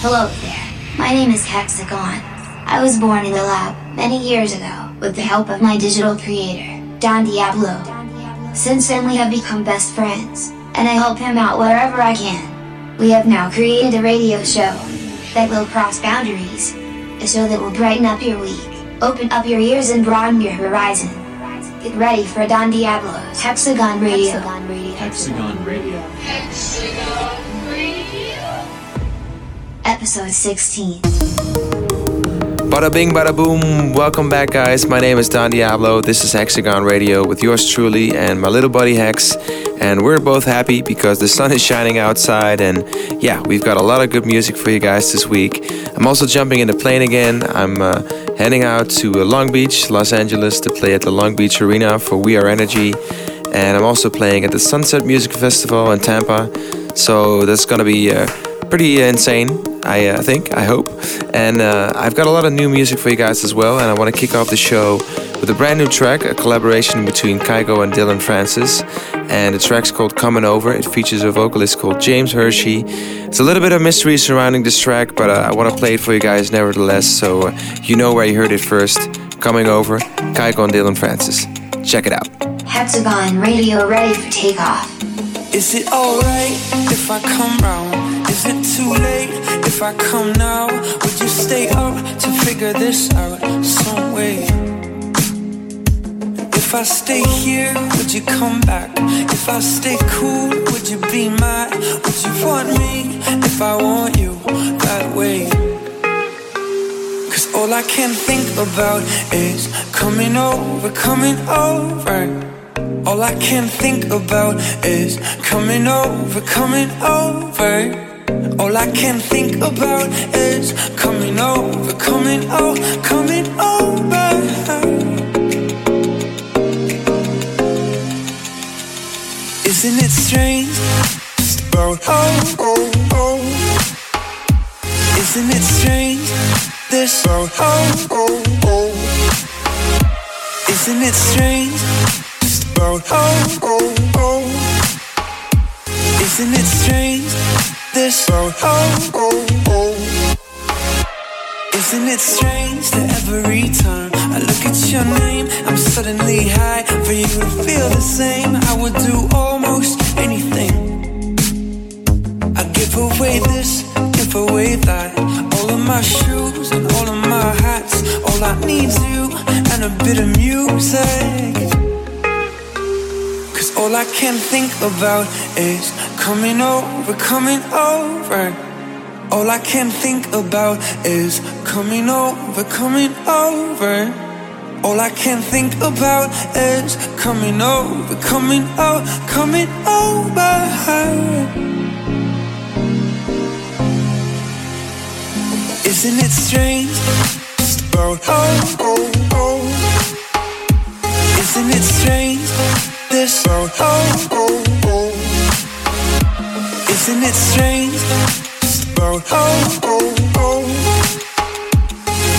Hello there. My name is Hexagon. I was born in the lab many years ago with the help of my digital creator, Don Diablo. Since then we have become best friends, and I help him out wherever I can. We have now created a radio show that will cross boundaries, a show that will brighten up your week, open up your ears and broaden your horizon. Get ready for Don Diablo's Hexagon Radio. Hexagon Radio. Hexagon Radio. Hexagon Radio. Episode 16. Bada bing, bada boom. Welcome back, guys. My name is Don Diablo. This is Hexagon Radio with yours truly and my little buddy Hex. And we're both happy because the sun is shining outside. And yeah, we've got a lot of good music for you guys this week. I'm also jumping in the plane again. I'm uh, heading out to uh, Long Beach, Los Angeles to play at the Long Beach Arena for We Are Energy. And I'm also playing at the Sunset Music Festival in Tampa. So that's going to be. Uh, pretty insane, I uh, think, I hope. And uh, I've got a lot of new music for you guys as well, and I want to kick off the show with a brand new track, a collaboration between Kygo and Dillon Francis. And the track's called Coming Over. It features a vocalist called James Hersey. It's a little bit of mystery surrounding this track, but uh, I want to play it for you guys nevertheless, so uh, you know where you heard it first. Coming Over, Kygo and Dillon Francis. Check it out. Hexagon Radio ready for takeoff. Is it alright if I come round? Is it too late if I come now? Would you stay up to figure this out some way? If I stay here, would you come back? If I stay cool, would you be mad? Would you want me if I want you that way? Cause all I can think about is coming over, coming over. All I can think about is coming over, coming over. All I can think about is coming over, coming over, coming over. Isn't it strange? Just about oh oh oh. Isn't it strange? This about oh oh oh. Isn't it strange? Just about oh oh oh. Isn't it strange? This oh oh oh. Isn't it strange that every time I look at your name, I'm suddenly high. For you to feel the same, I would do almost anything. I give away this, give away that. All of my shoes and all of my hats. All I need's you and a bit of music. All I can think about is coming over, coming over. All I can think about is coming over, coming over. All I can think about is coming over, coming over, coming over. Isn't it strange? Just about oh oh oh. Isn't it strange? This about oh oh oh. Isn't it strange? About oh oh oh.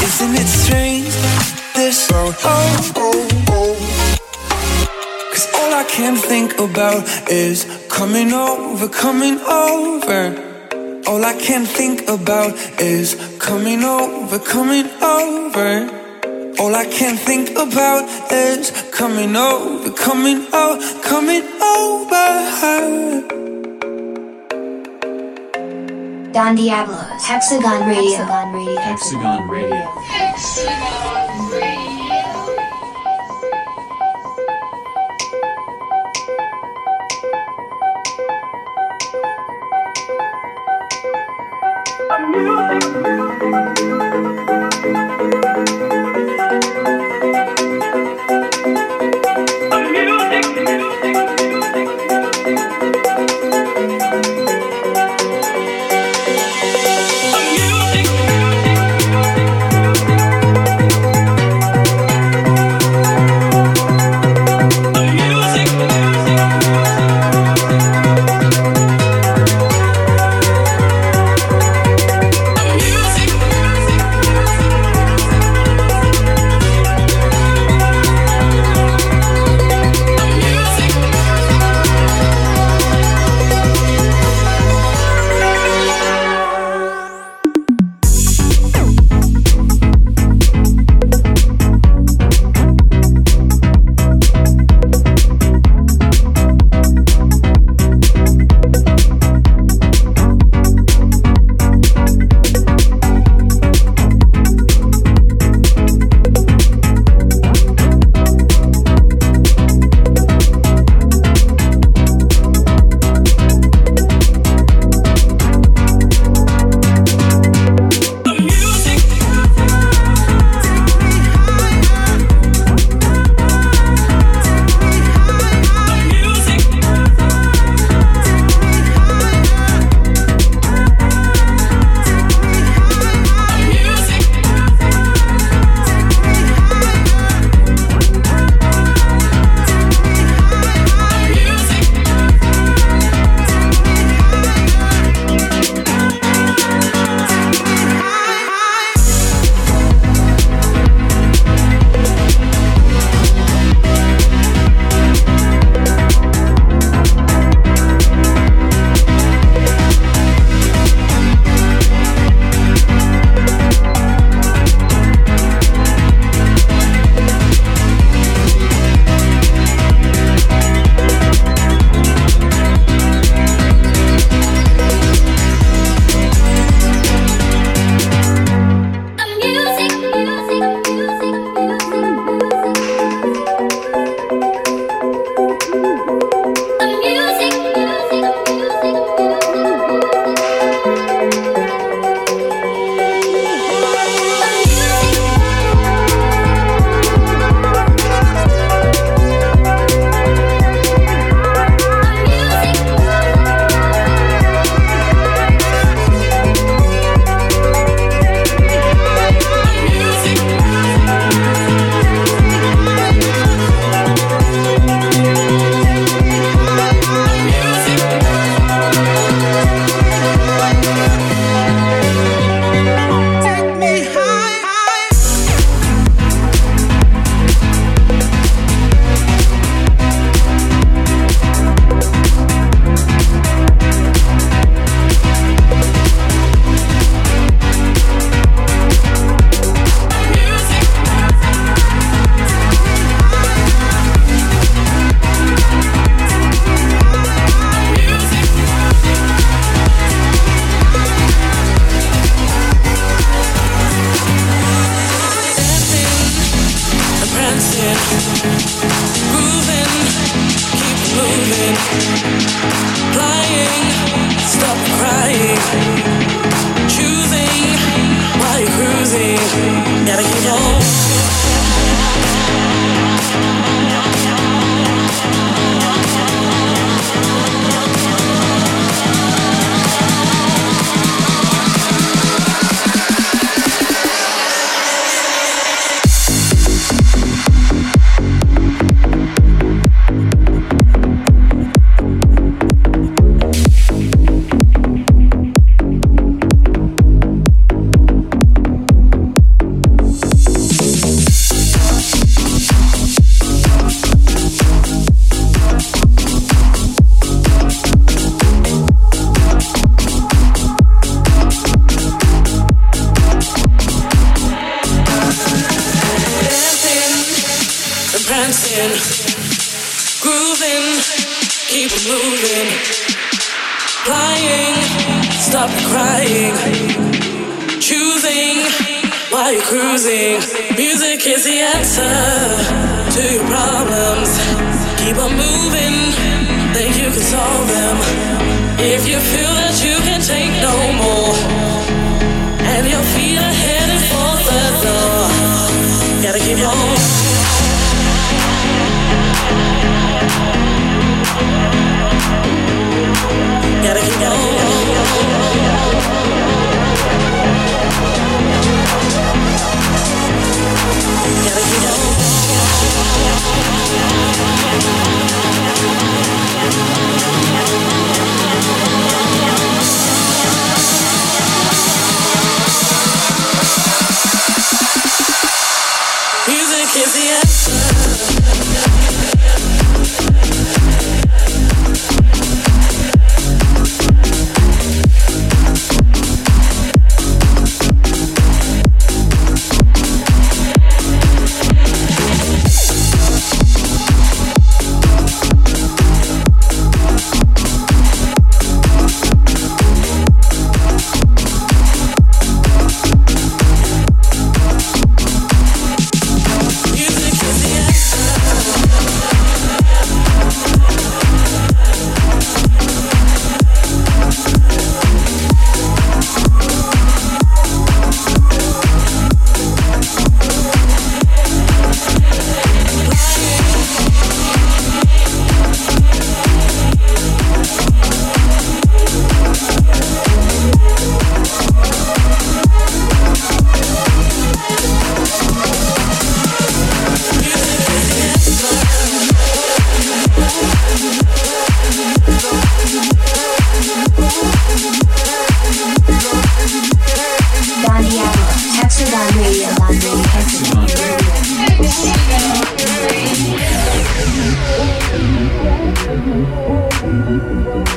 Isn't it strange? This about oh oh oh. Cause all I can think about is coming over, coming over. All I can think about is coming over, coming over. All I can think about is coming over, coming over, coming over. Don Diablo's Hexagon Radio. Hexagon Radio. Hexagon Radio. Hexagon Radio.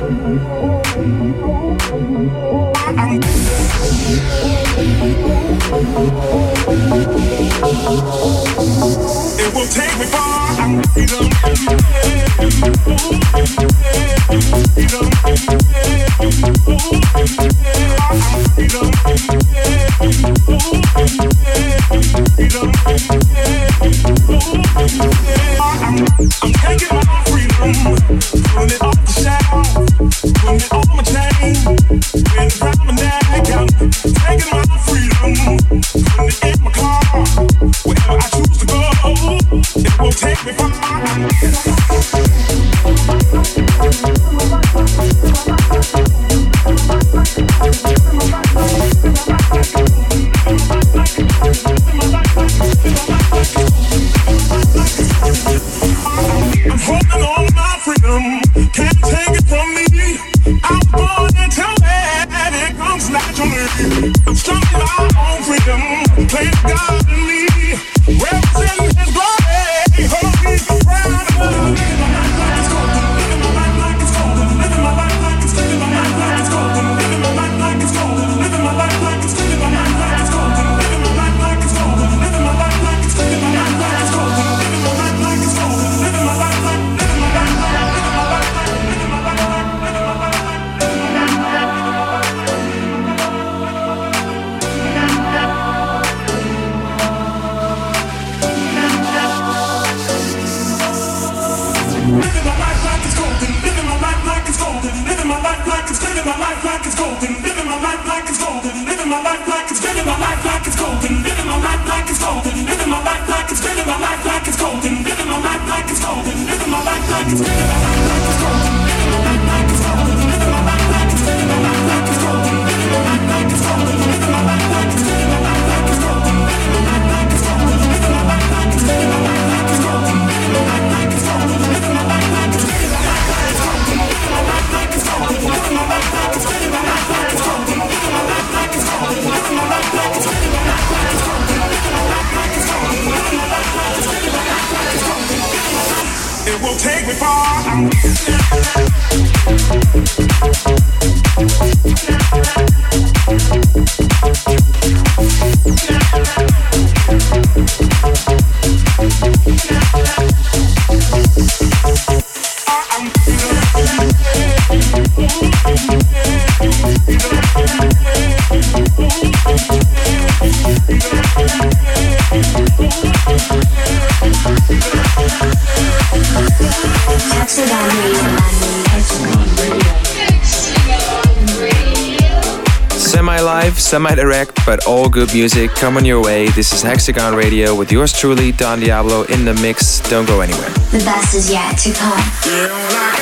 It will take me far. My life you. Semi-live, semi-direct, but all good music coming your way. This is Hexagon Radio with yours truly, Don Diablo, in the mix. Don't go anywhere. The best is yet to come.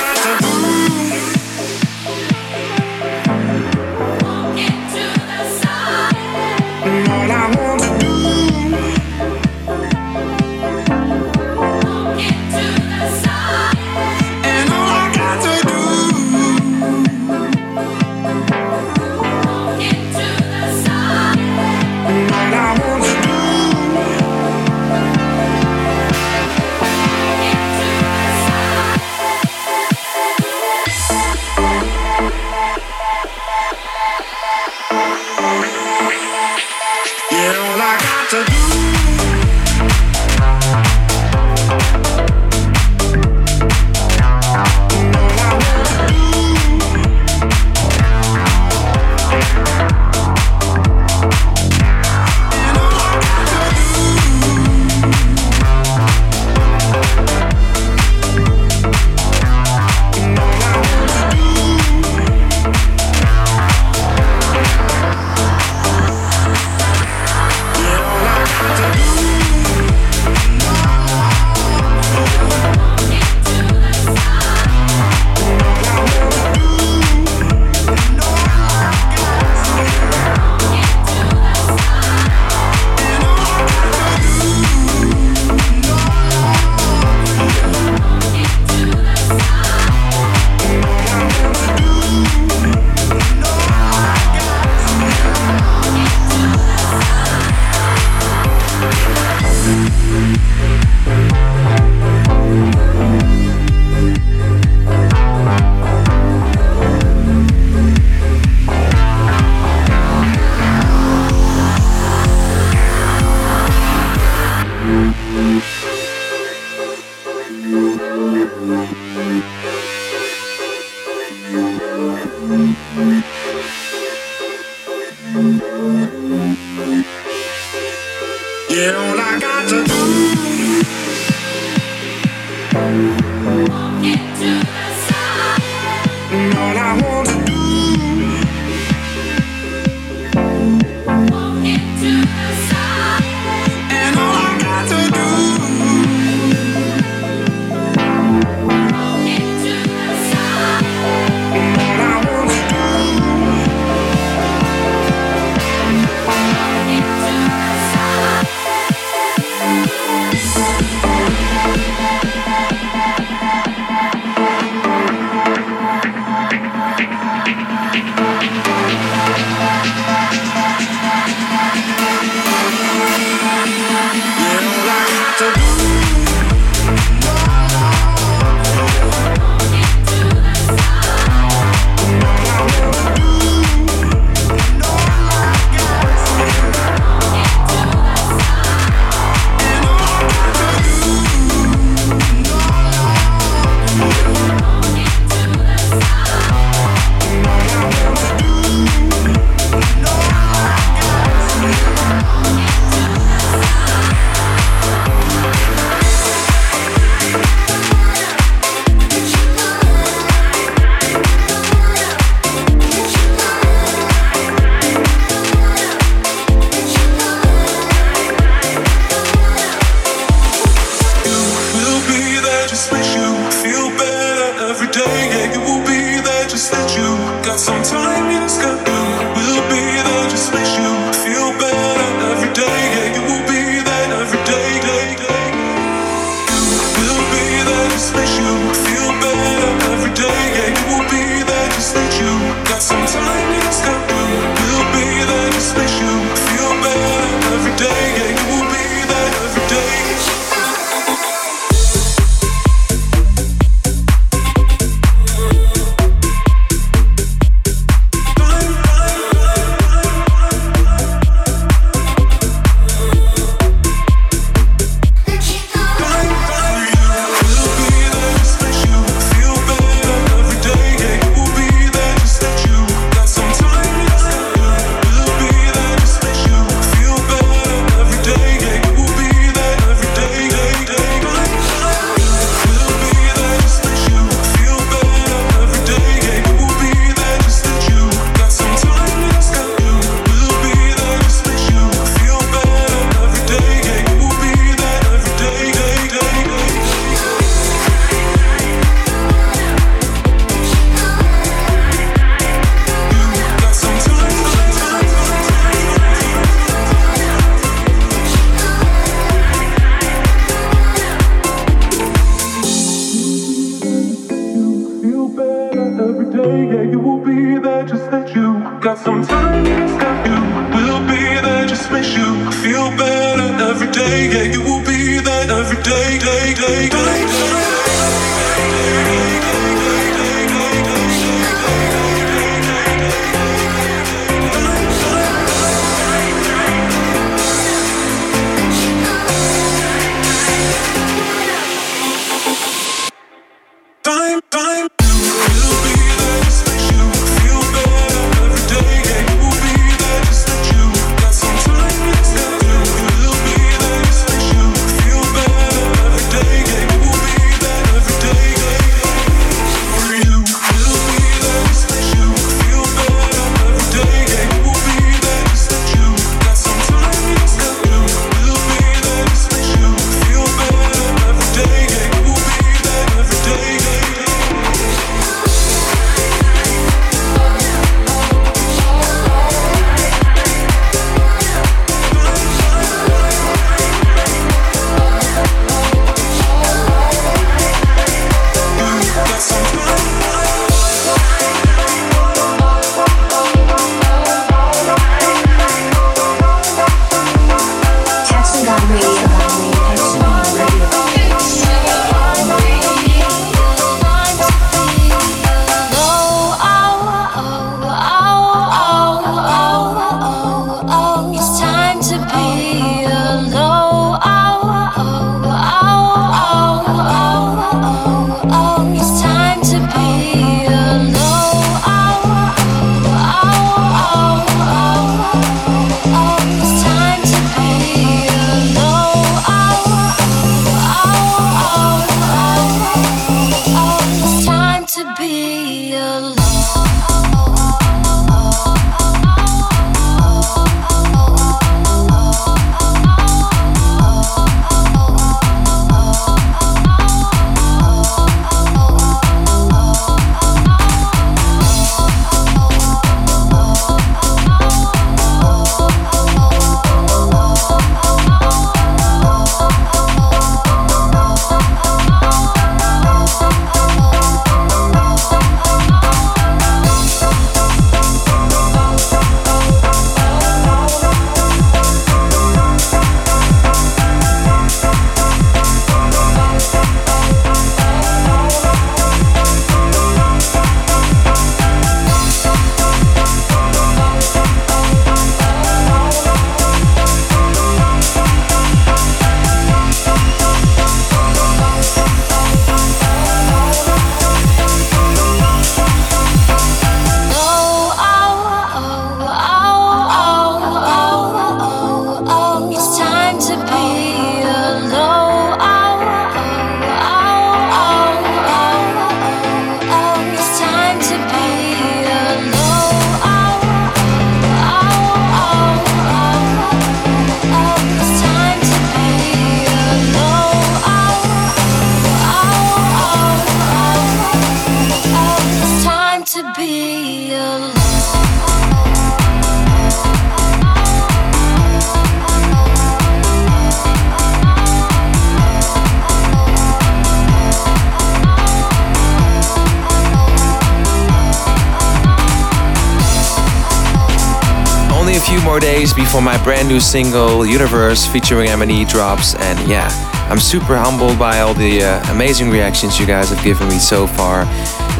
Brand new single Universe featuring Emeni drops and yeah, I'm super humbled by all the uh, amazing reactions you guys have given me so far.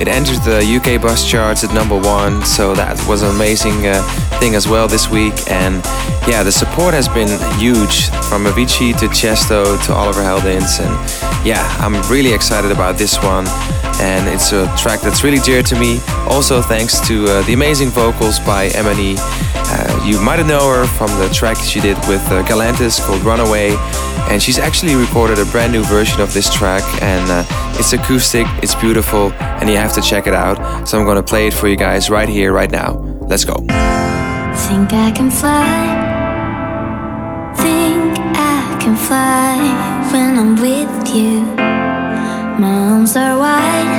It entered the UK bus charts at number one, so that was an amazing uh, thing as well this week. And yeah, the support has been huge from Avicii to Tiësto to Oliver Heldens. And yeah, I'm really excited about this one. And it's a track that's really dear to me. Also, thanks to uh, the amazing vocals by Emeni. You might known her from the track she did with uh, Galantis called Runaway. And she's actually recorded a brand new version of this track. And uh, it's acoustic, it's beautiful, and you have to check it out. So I'm gonna play it for you guys right here, right now. Let's go. Think I can fly. Think I can fly when I'm with you. My arms are wide,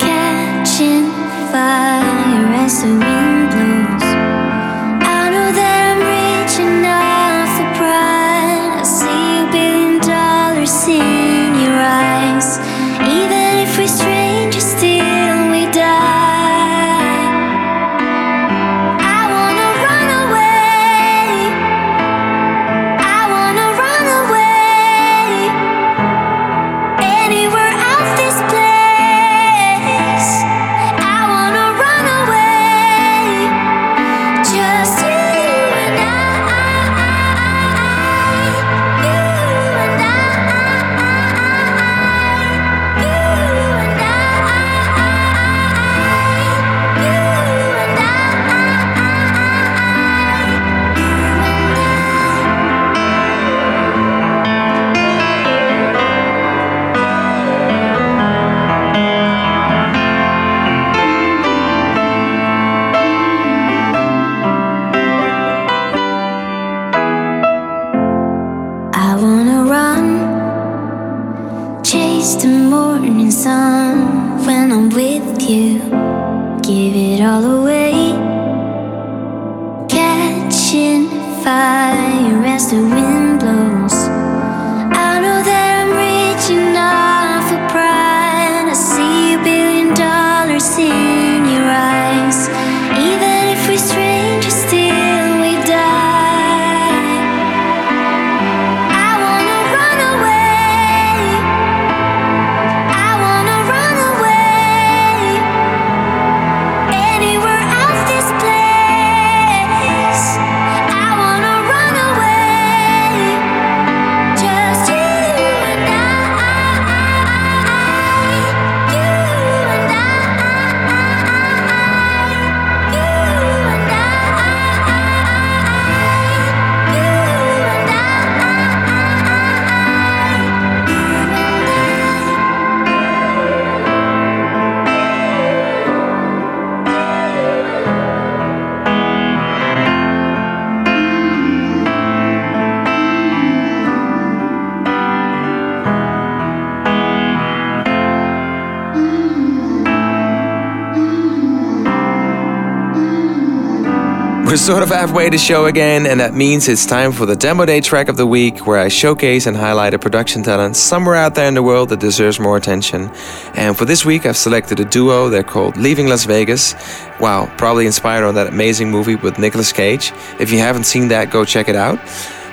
catching fire as the wind sort of halfway the show again, and that means it's time for the Demo Day track of the week, where I showcase and highlight a production talent somewhere out there in the world that deserves more attention. And for this week, I've selected a duo. They're called Leaving Las Vegas. Wow, probably inspired on that amazing movie with Nicolas Cage. If you haven't seen that, go check it out.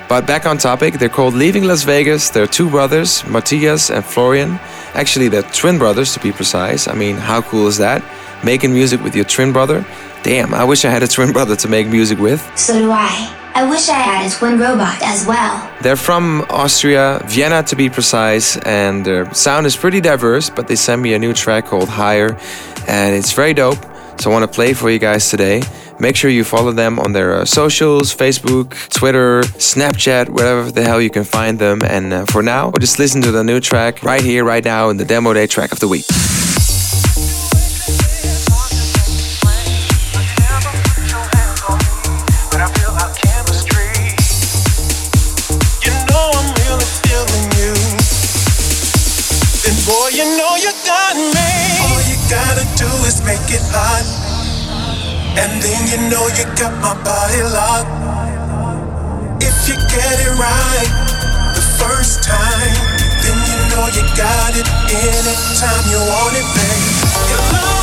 But back on topic, they're called Leaving Las Vegas. They're two brothers, Matthias and Florian. Actually, they're twin brothers to be precise. I mean, how cool is that? Making music with your twin brother? Damn, I wish I had a twin brother to make music with. So do I. I wish I had a twin robot as well. They're from Austria, Vienna to be precise, and their sound is pretty diverse, but they sent me a new track called Higher, and it's very dope. So I want to play for you guys today. Make sure you follow them on their uh, socials Facebook, Twitter, Snapchat, wherever the hell you can find them. And uh, for now, just listen to the new track right here, right now, in the Demo Day track of the week. Hot. And then you know you got my body locked. If you get it right the first time, then you know you got it anytime you want it, babe.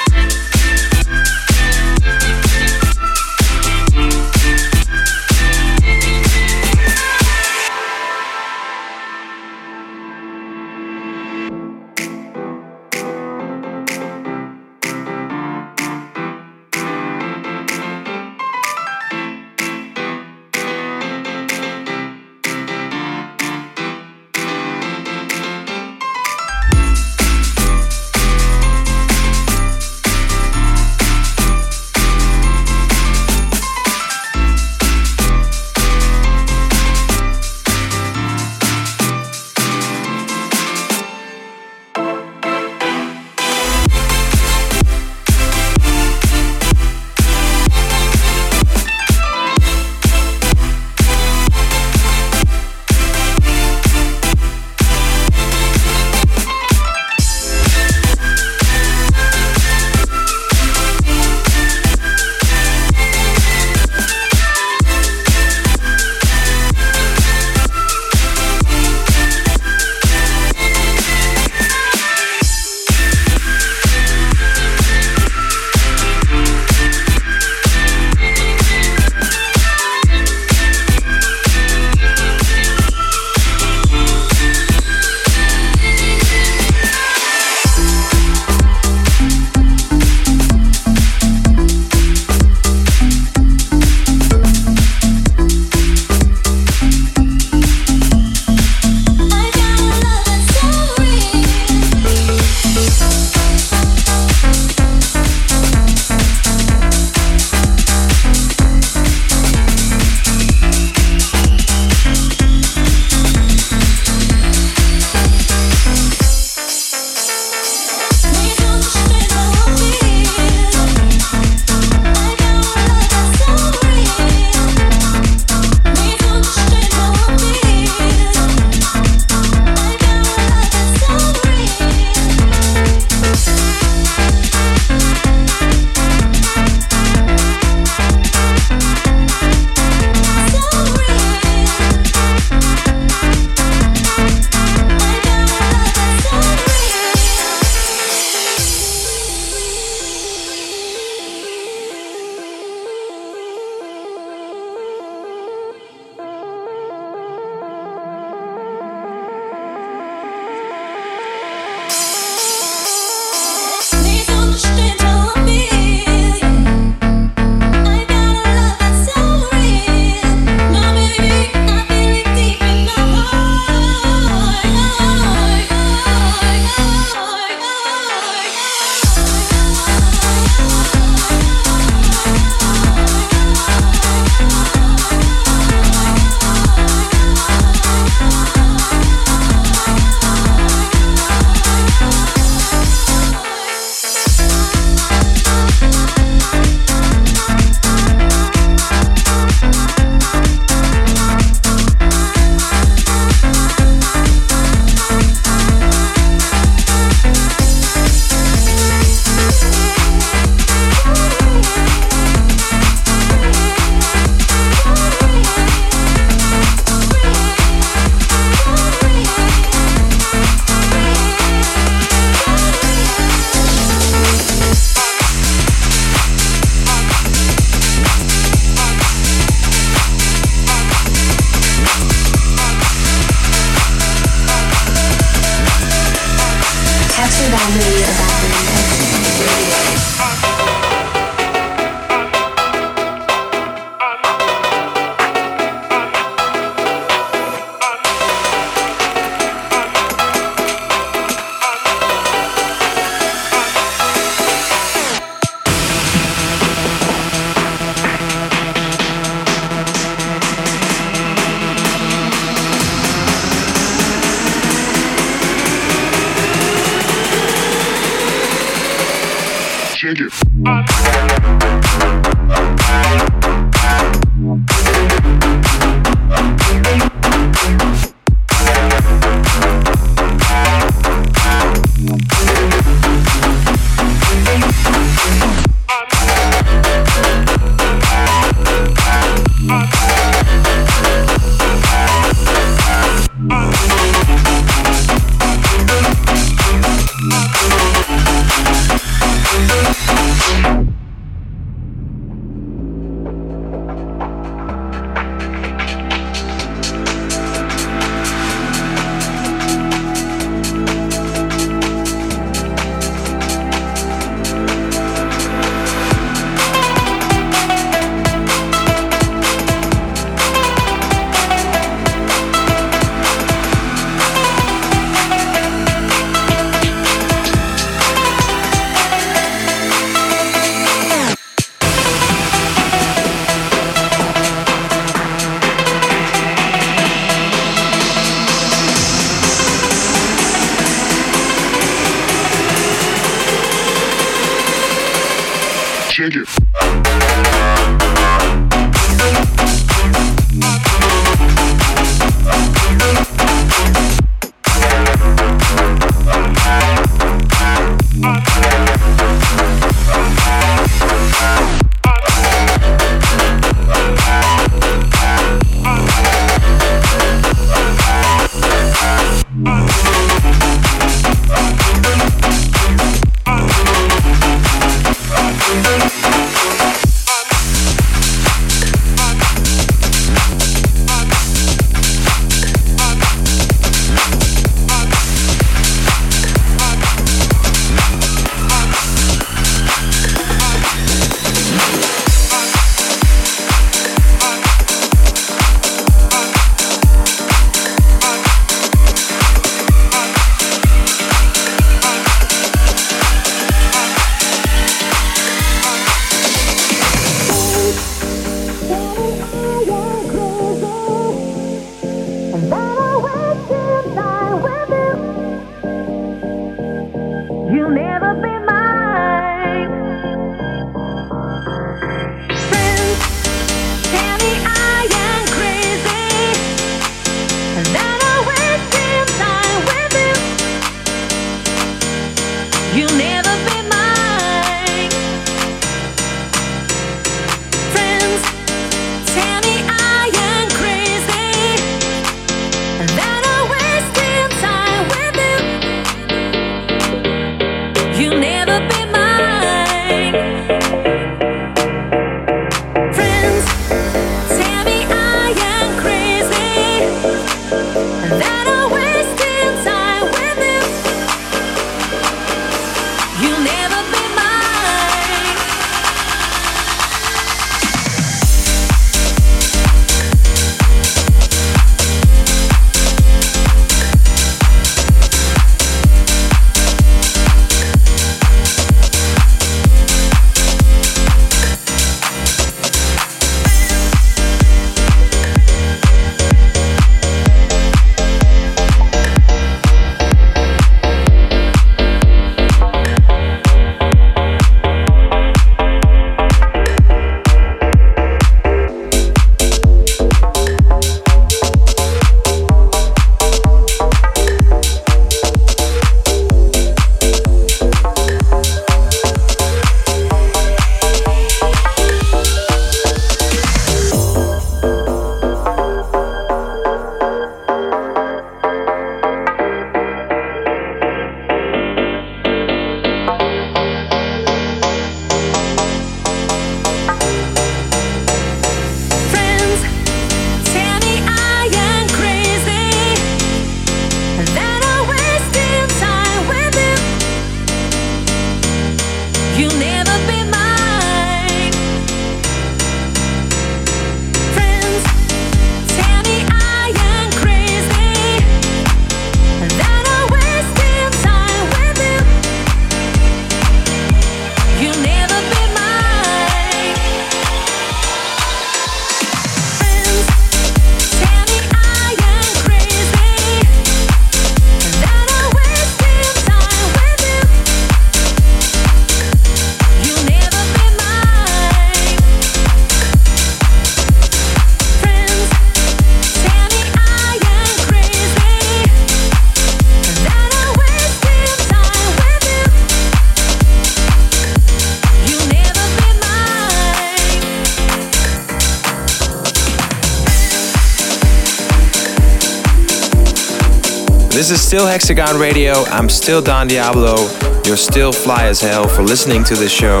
This is still Hexagon Radio. I'm still Don Diablo. You're still fly as hell for listening to this show,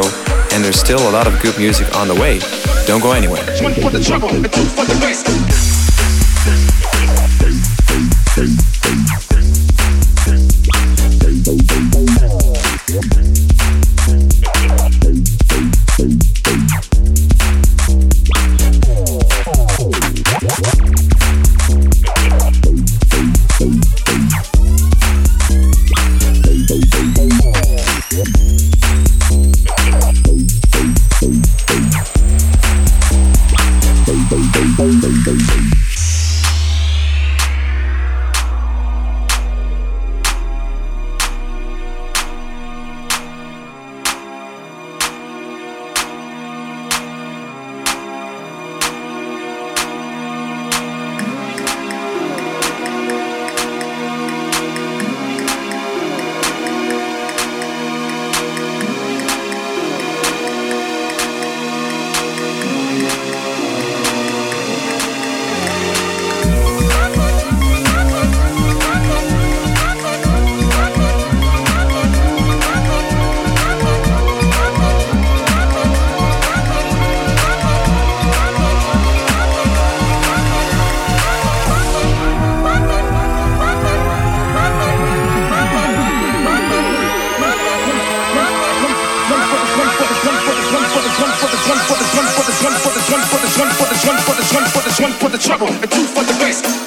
and there's still a lot of good music on the way. Don't go anywhere. One for the trouble, and two for the bass. for the changes.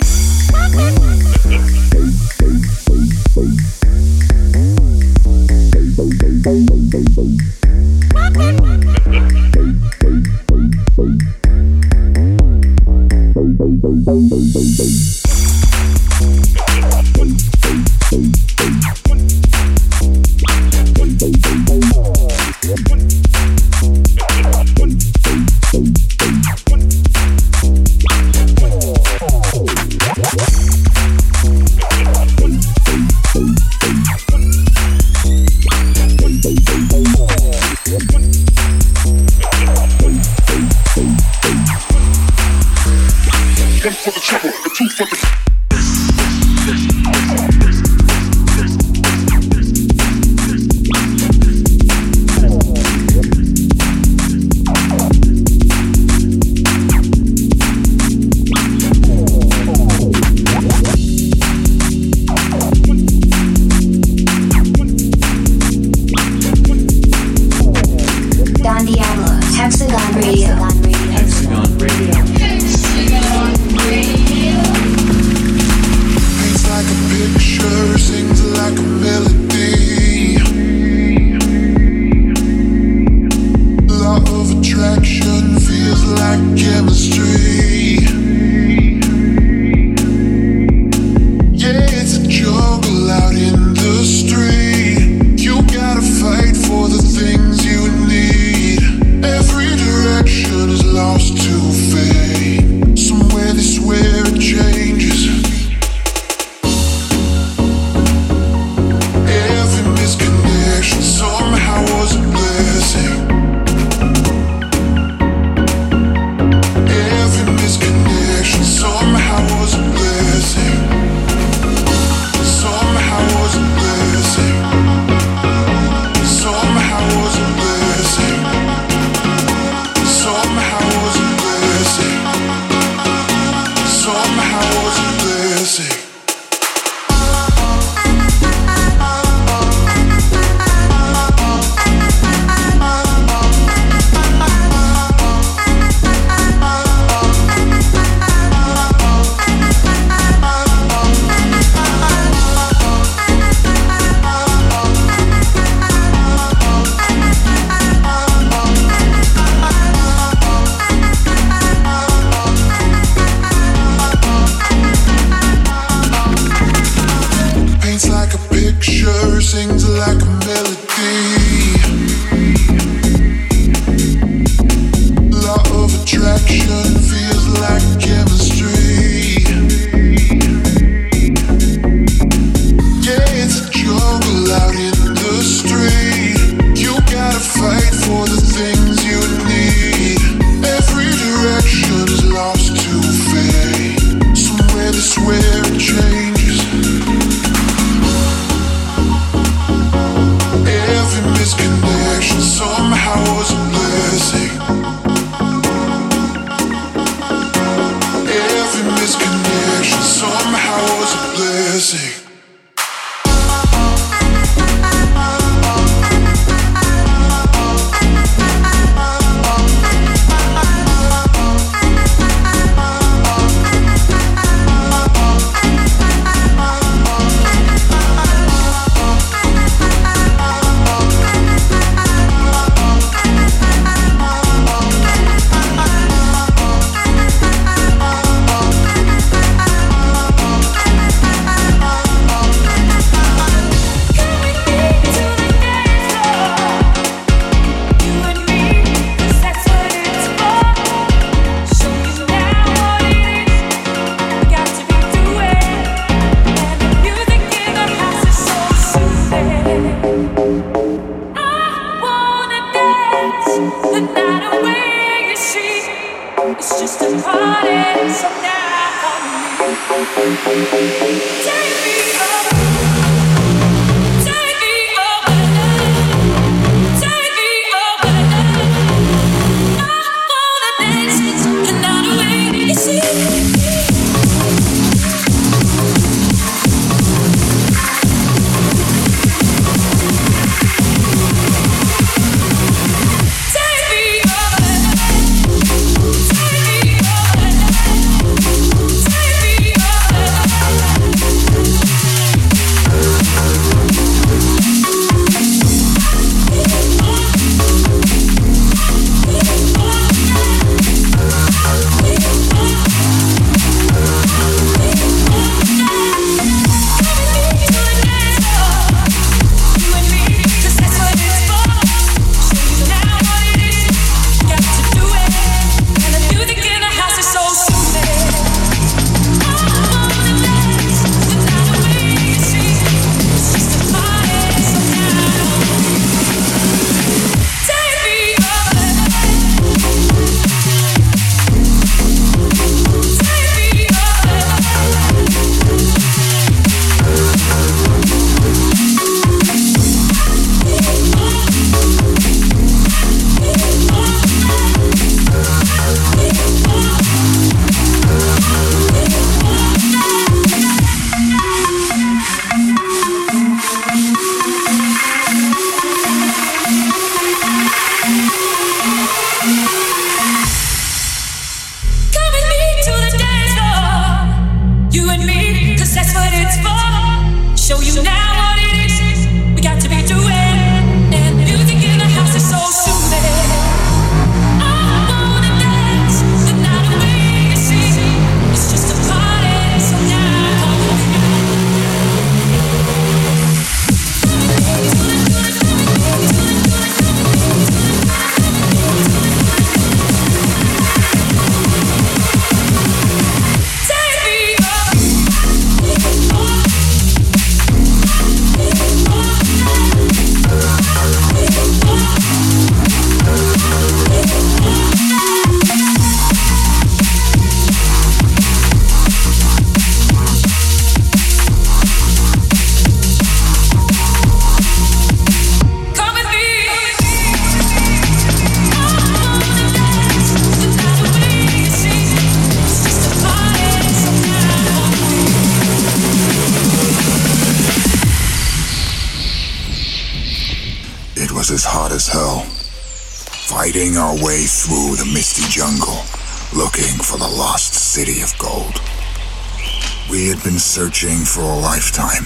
Searching for a lifetime,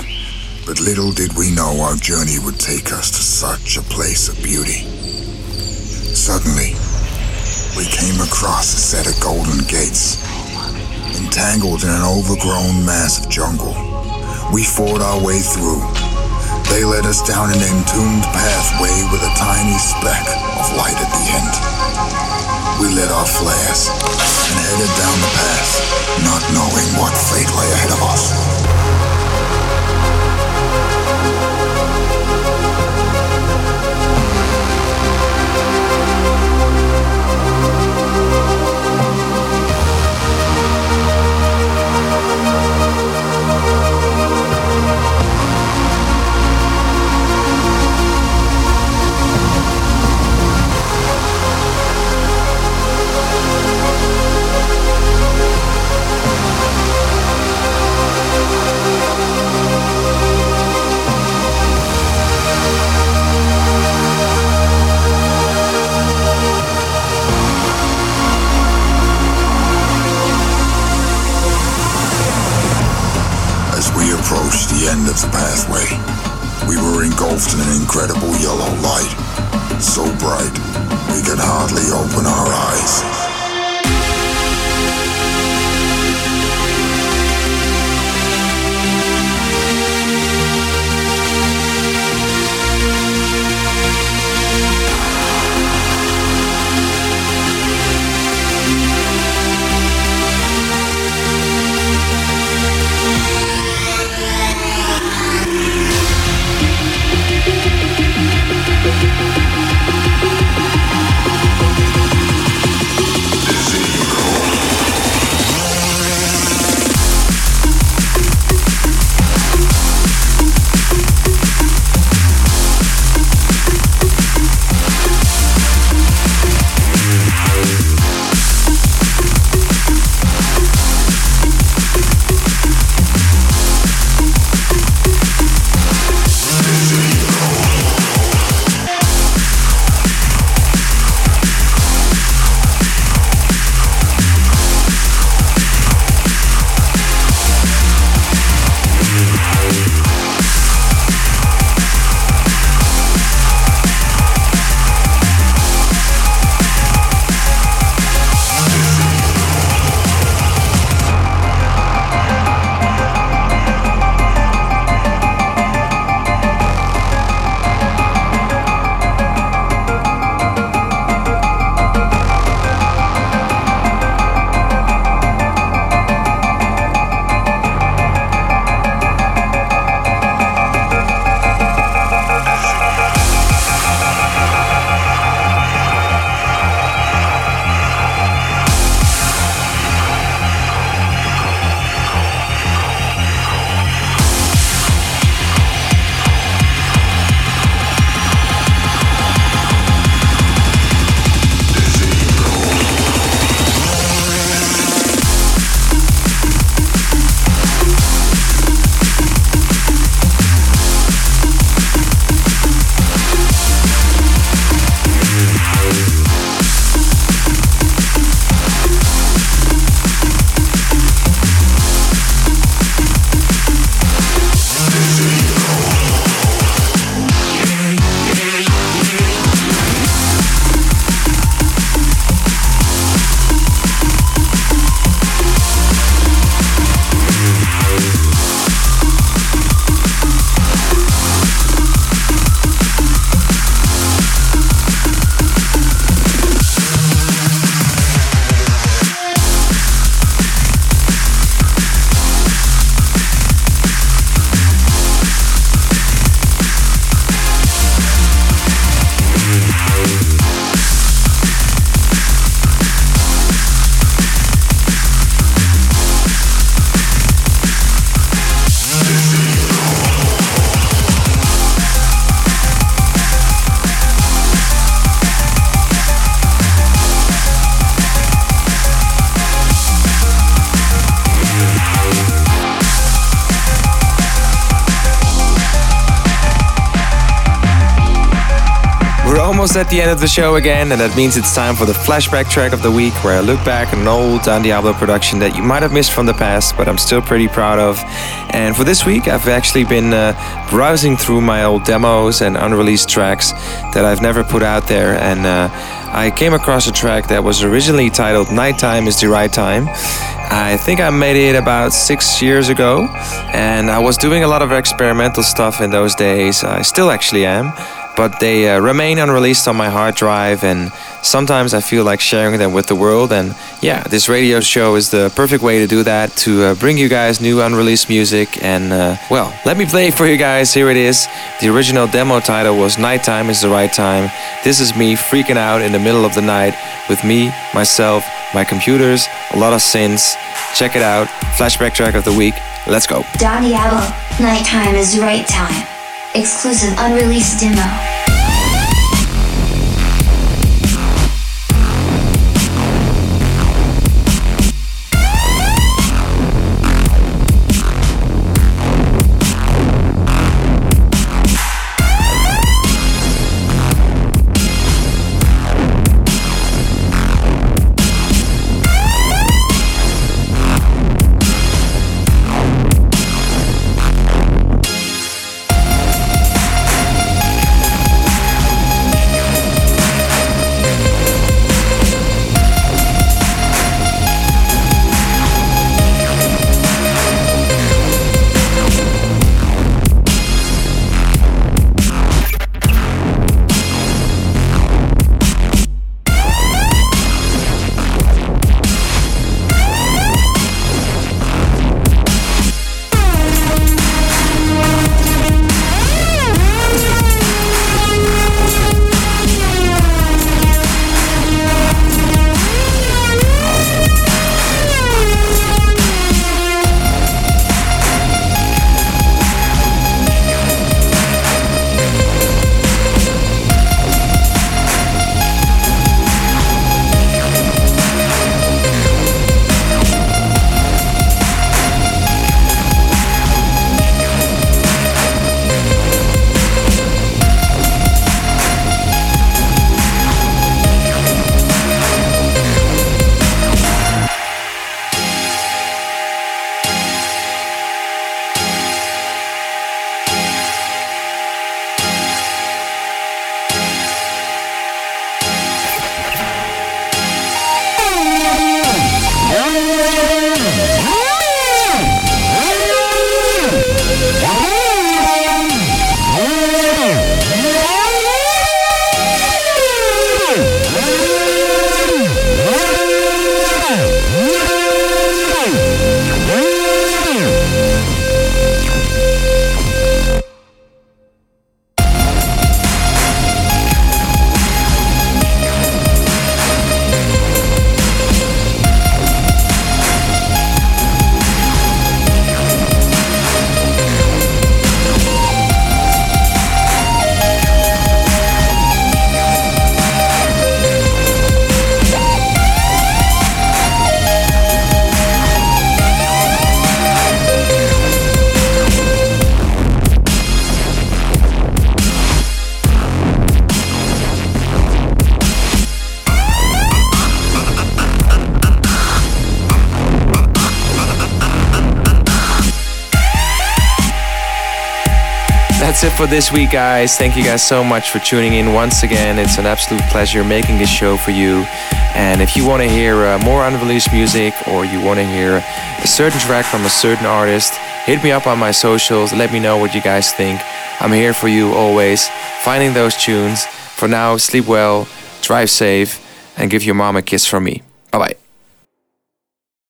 but little did we know our journey would take us to such a place of beauty. Suddenly, we came across a set of golden gates. Entangled in an overgrown mass of jungle, we fought our way through. They led us down an entombed pathway with a tiny speck of light at the end. We lit our flares and headed down the path, not knowing what fate lay ahead of us. Approached the end of the pathway, we were engulfed in an incredible yellow light, so bright we could hardly open our eyes. At the end of the show again, and that means it's time for the flashback track of the week where I look back at an old Don Diablo production that you might have missed from the past, but I'm still pretty proud of. And for this week, I've actually been uh, browsing through my old demos and unreleased tracks that I've never put out there, and uh, I came across a track that was originally titled Nighttime is the Right Time. I think I made it about six years ago, and I was doing a lot of experimental stuff in those days. I still actually am but they uh, remain unreleased on my hard drive and sometimes I feel like sharing them with the world and yeah this radio show is the perfect way to do that to uh, bring you guys new unreleased music and uh, well let me play for you guys. Here it is. The original demo title was nighttime is the right time. This is me freaking out in the middle of the night with me myself my computers a lot of synths. Check it out. Flashback track of the week. Let's go. Nighttime is right time exclusive unreleased demo. For this week, guys. Thank you guys so much for tuning in once again. It's an absolute pleasure making this show for you. And if you want to hear uh, more unreleased music or you want to hear a certain track from a certain artist, hit me up on my socials. Let me know what you guys think. I'm here for you always, finding those tunes. For now, sleep well, drive safe, and give your mom a kiss from me.